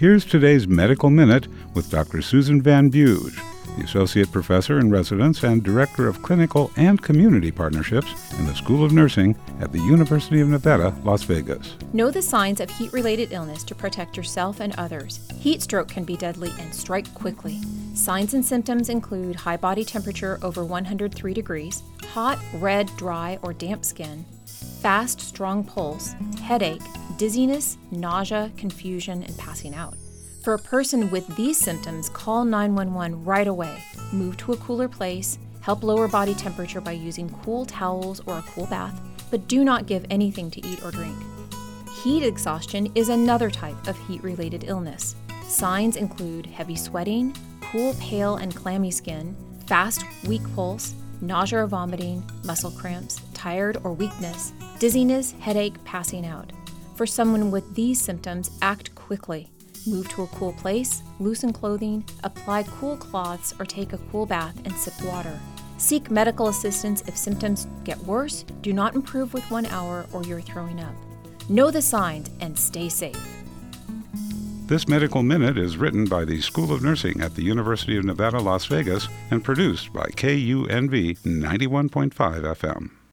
Here's today's Medical Minute with Dr. Susan VanBeuge, the Associate Professor in Residence and Director of Clinical and Community Partnerships in the School of Nursing at the University of Nevada, Las Vegas. Know the signs of heat related illness to protect yourself and others. Heat stroke can be deadly and strike quickly. Signs and symptoms include high body temperature over 103 degrees, hot, red, dry, or damp skin, fast, strong pulse, headache, dizziness, nausea, confusion, and passing out. For a person with these symptoms, call 911 right away. Move to a cooler place, help lower body temperature by using cool towels or a cool bath, but do not give anything to eat or drink. Heat exhaustion is another type of heat related illness. Signs include heavy sweating, cool, pale, and clammy skin, fast, weak pulse, nausea or vomiting, muscle cramps, tired or weakness, dizziness, headache, passing out. For someone with these symptoms, act quickly. Move to a cool place, loosen clothing, apply cool cloths, or take a cool bath and sip water. Seek medical assistance if symptoms get worse, do not improve with one hour, or you're throwing up. Know the signs and stay safe. This Medical Minute is written by the School of Nursing at the University of Nevada, Las Vegas, and produced by KUNV 91.5 FM.